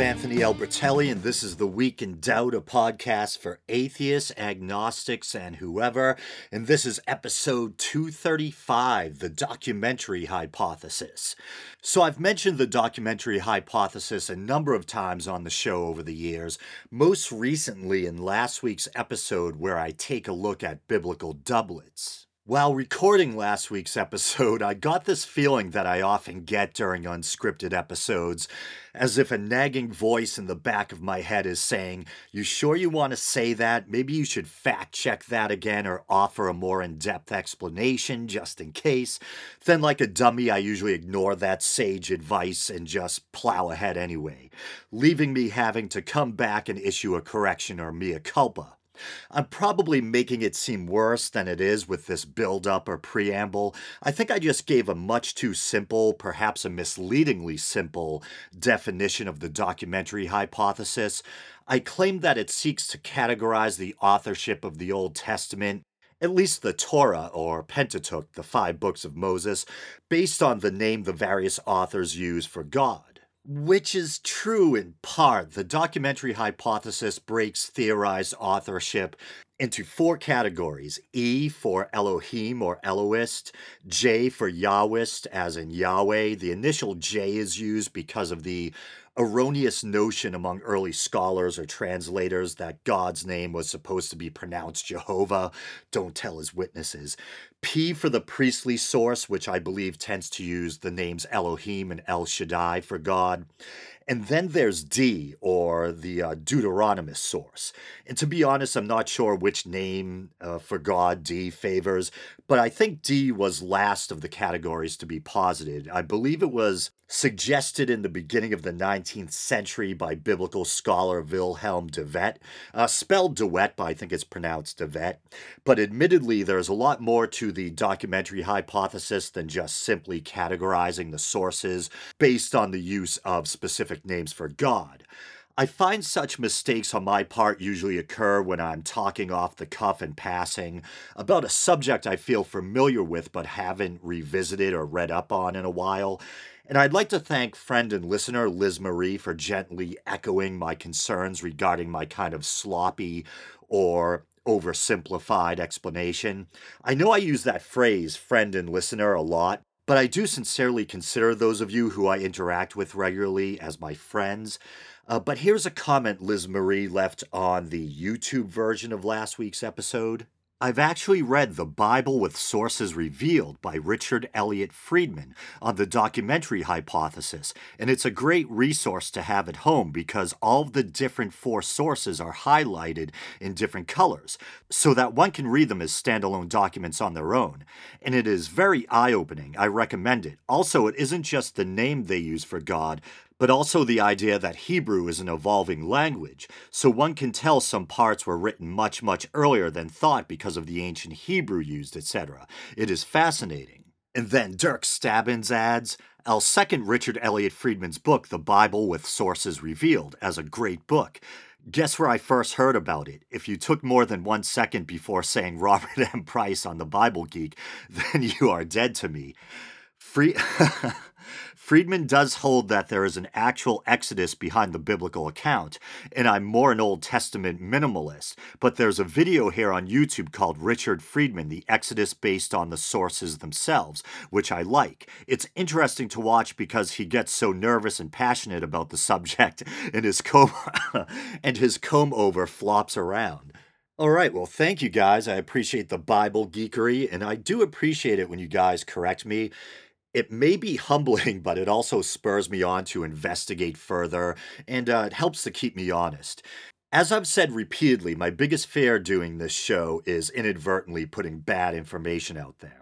Anthony Albertelli, and this is the Week in Doubt, a podcast for atheists, agnostics, and whoever. And this is episode 235 The Documentary Hypothesis. So, I've mentioned the documentary hypothesis a number of times on the show over the years, most recently in last week's episode where I take a look at biblical doublets. While recording last week's episode, I got this feeling that I often get during unscripted episodes, as if a nagging voice in the back of my head is saying, You sure you want to say that? Maybe you should fact check that again or offer a more in depth explanation just in case. Then, like a dummy, I usually ignore that sage advice and just plow ahead anyway, leaving me having to come back and issue a correction or mea culpa. I'm probably making it seem worse than it is with this build up or preamble. I think I just gave a much too simple, perhaps a misleadingly simple, definition of the documentary hypothesis. I claim that it seeks to categorize the authorship of the Old Testament at least the Torah or Pentateuch, the five books of Moses, based on the name the various authors use for God. Which is true in part. The documentary hypothesis breaks theorized authorship into four categories E for Elohim or Elohist, J for Yahwist, as in Yahweh. The initial J is used because of the erroneous notion among early scholars or translators that God's name was supposed to be pronounced Jehovah. Don't tell his witnesses. P for the priestly source, which I believe tends to use the names Elohim and El Shaddai for God. And then there's D, or the uh, Deuteronomist source. And to be honest, I'm not sure which name uh, for God D favors, but I think D was last of the categories to be posited. I believe it was suggested in the beginning of the 19th century by biblical scholar Wilhelm de Wet, uh, spelled de Wette, but I think it's pronounced de Wet. But admittedly, there's a lot more to the documentary hypothesis than just simply categorizing the sources based on the use of specific names for God. I find such mistakes on my part usually occur when I'm talking off the cuff and passing about a subject I feel familiar with but haven't revisited or read up on in a while. And I'd like to thank friend and listener Liz Marie for gently echoing my concerns regarding my kind of sloppy or oversimplified explanation. I know I use that phrase, friend and listener, a lot, but I do sincerely consider those of you who I interact with regularly as my friends. Uh, but here's a comment Liz Marie left on the YouTube version of last week's episode. I've actually read The Bible with Sources Revealed by Richard Elliott Friedman on the documentary hypothesis, and it's a great resource to have at home because all the different four sources are highlighted in different colors so that one can read them as standalone documents on their own. And it is very eye opening. I recommend it. Also, it isn't just the name they use for God, but also the idea that Hebrew is an evolving language, so one can tell some parts were written much, much earlier than thought because of the ancient Hebrew used, etc. It is fascinating. And then Dirk Stabbins adds, I'll second Richard Elliott Friedman's book, The Bible with Sources Revealed, as a great book. Guess where I first heard about it? If you took more than one second before saying Robert M. Price on the Bible Geek, then you are dead to me. Free. Friedman does hold that there is an actual Exodus behind the biblical account, and I'm more an Old Testament minimalist, but there's a video here on YouTube called Richard Friedman, the Exodus based on the sources themselves, which I like. It's interesting to watch because he gets so nervous and passionate about the subject, and his comb and his comb over flops around. All right, well, thank you guys. I appreciate the Bible geekery, and I do appreciate it when you guys correct me it may be humbling, but it also spurs me on to investigate further and uh, it helps to keep me honest. As I've said repeatedly, my biggest fear doing this show is inadvertently putting bad information out there.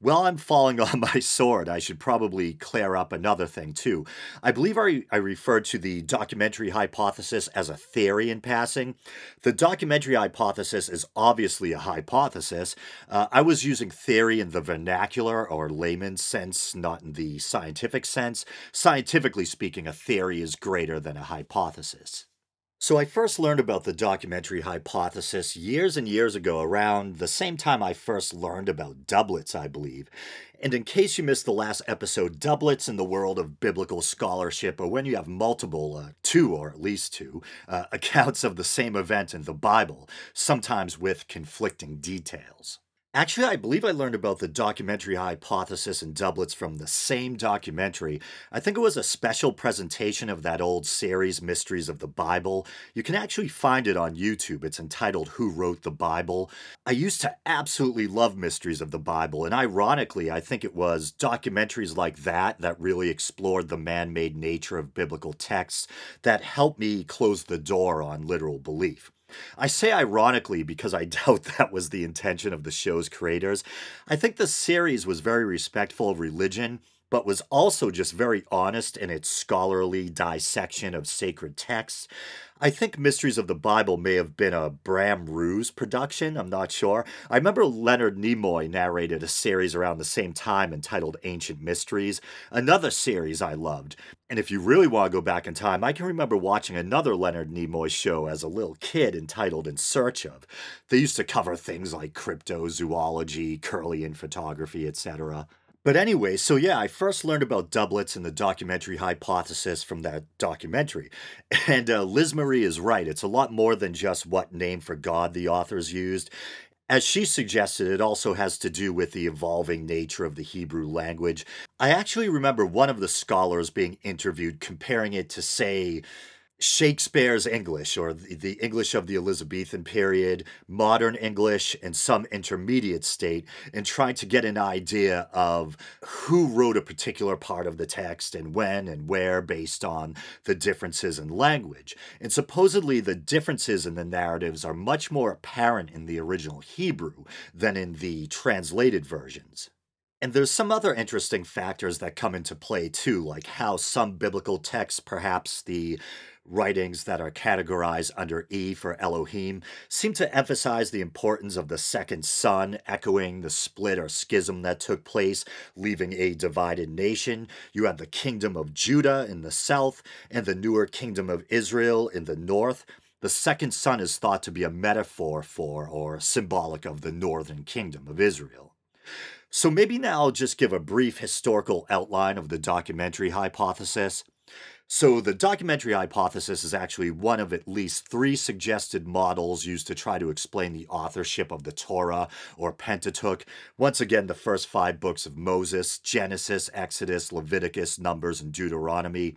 While I'm falling on my sword, I should probably clear up another thing too. I believe I, I referred to the documentary hypothesis as a theory in passing. The documentary hypothesis is obviously a hypothesis. Uh, I was using theory in the vernacular or layman's sense, not in the scientific sense. Scientifically speaking, a theory is greater than a hypothesis. So, I first learned about the documentary hypothesis years and years ago, around the same time I first learned about doublets, I believe. And in case you missed the last episode, doublets in the world of biblical scholarship are when you have multiple, uh, two or at least two, uh, accounts of the same event in the Bible, sometimes with conflicting details. Actually, I believe I learned about the documentary hypothesis and doublets from the same documentary. I think it was a special presentation of that old series, Mysteries of the Bible. You can actually find it on YouTube. It's entitled Who Wrote the Bible. I used to absolutely love Mysteries of the Bible, and ironically, I think it was documentaries like that that really explored the man made nature of biblical texts that helped me close the door on literal belief. I say ironically because I doubt that was the intention of the show's creators. I think the series was very respectful of religion, but was also just very honest in its scholarly dissection of sacred texts. I think Mysteries of the Bible may have been a Bram Ruse production. I'm not sure. I remember Leonard Nimoy narrated a series around the same time entitled Ancient Mysteries, another series I loved. And if you really want to go back in time, I can remember watching another Leonard Nimoy show as a little kid entitled In Search of. They used to cover things like cryptozoology, Kirlian photography, etc. But anyway, so yeah, I first learned about doublets and the documentary hypothesis from that documentary. And uh, Liz Marie is right. It's a lot more than just what name for God the authors used. As she suggested, it also has to do with the evolving nature of the Hebrew language. I actually remember one of the scholars being interviewed comparing it to, say, Shakespeare's English, or the, English of the Elizabethan period, modern English, and some intermediate state, and trying to get an idea of who wrote a particular part of the text and when and where based on the differences in language. And supposedly, the differences in the narratives are much more apparent in the original Hebrew than in the translated versions. And there's some other interesting factors that come into play too, like how some biblical texts, perhaps the writings that are categorized under E for Elohim seem to emphasize the importance of the second son, echoing the split or schism that took place, leaving a divided nation. You have the kingdom of Judah in the south and the newer kingdom of Israel in the north. The second son is thought to be a metaphor for or symbolic of the northern kingdom of Israel. So maybe now I'll just give a brief historical outline of the documentary hypothesis. So, the documentary hypothesis is actually one of at least three suggested models used to try to explain the authorship of the Torah or Pentateuch. Once again, the first five books of Moses Genesis, Exodus, Leviticus, Numbers, and Deuteronomy.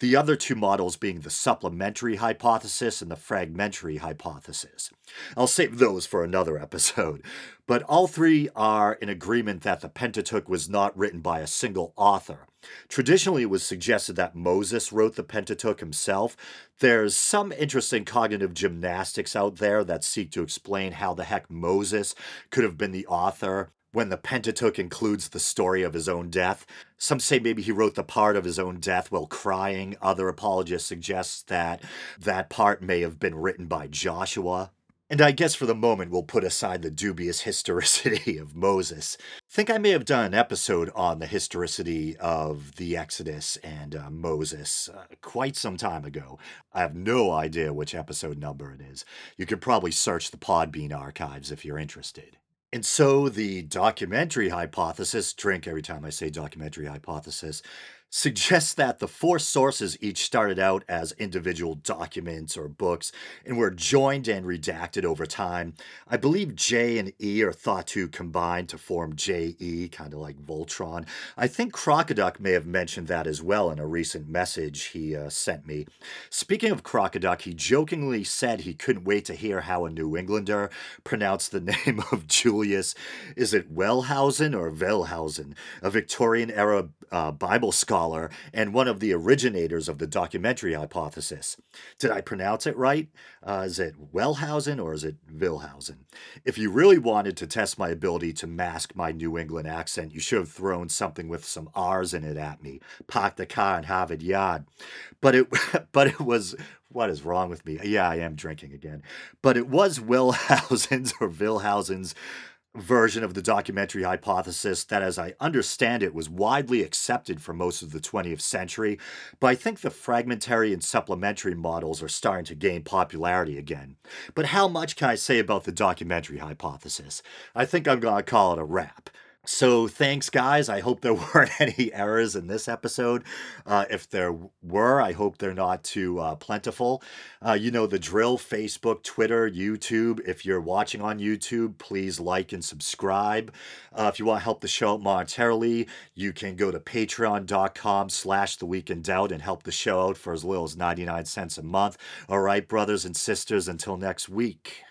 The other two models being the supplementary hypothesis and the fragmentary hypothesis. I'll save those for another episode. But all three are in agreement that the Pentateuch was not written by a single author. Traditionally, it was suggested that Moses wrote the Pentateuch himself. There's some interesting cognitive gymnastics out there that seek to explain how the heck Moses could have been the author when the Pentateuch includes the story of his own death. Some say maybe he wrote the part of his own death while crying. Other apologists suggest that that part may have been written by Joshua. And I guess for the moment we'll put aside the dubious historicity of Moses. Think I may have done an episode on the historicity of the Exodus and uh, Moses uh, quite some time ago. I have no idea which episode number it is. You could probably search the Podbean archives if you're interested. And so the documentary hypothesis, drink every time I say documentary hypothesis, suggests that the four sources each started out as individual documents or books and were joined and redacted over time. I believe J and E are thought to combine to form JE, kind of like Voltron. I think Crocoduck may have mentioned that as well in a recent message he uh, sent me. Speaking of Crocoduck, he jokingly said he couldn't wait to hear how a New Englander pronounced the name of Julius. Is it Wellhausen or Wellhausen, a Victorian era uh, Bible scholar? and one of the originators of the documentary hypothesis. Did I pronounce it right? Uh, is it Wellhausen or is it Wilhausen? If you really wanted to test my ability to mask my New England accent, you should have thrown something with some R's in it at me. Park the car and it yard. But it, but it was what is wrong with me? Yeah, I am drinking again. But it was Wilhausen's or Wilhausen's version of the documentary hypothesis that, as I understand it, was widely accepted for most of the 20th century, but I think the fragmentary and supplementary models are starting to gain popularity again. But how much can I say about the documentary hypothesis? I think I'm going to call it a wrap. So thanks, guys. I hope there weren't any errors in this episode. Uh, if there were, I hope they're not too uh, plentiful. Uh, you know the drill Facebook, Twitter, YouTube. If you're watching on YouTube, please like and subscribe. Uh, if you want to help the show out monetarily, you can go to patreon.com slash the week in doubt and help the show out for as little as 99 cents a month. All right, brothers and sisters, until next week.